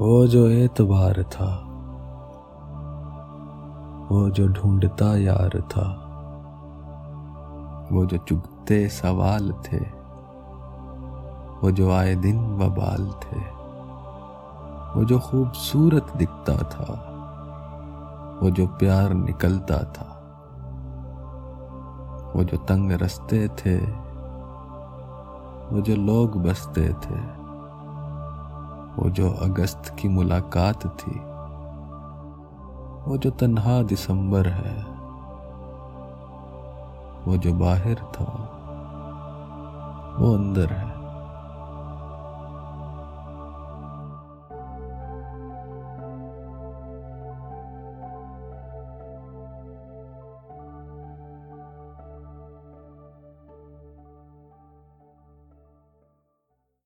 वो जो एतबार था, वो जो ढूंढता यार था, वो जो चुगते सवाल थे, वो जो आए दिन बबाल थे, वो जो खूबसूरत दिखता था, वो जो प्यार निकलता था, वो जो तंग रस्ते थे, वो जो लोग बसते थे। वो जो अगस्त की मुलाकात थी, वो जो तन्हा दिसंबर है, वो जो बाहर था, वो अंदर है।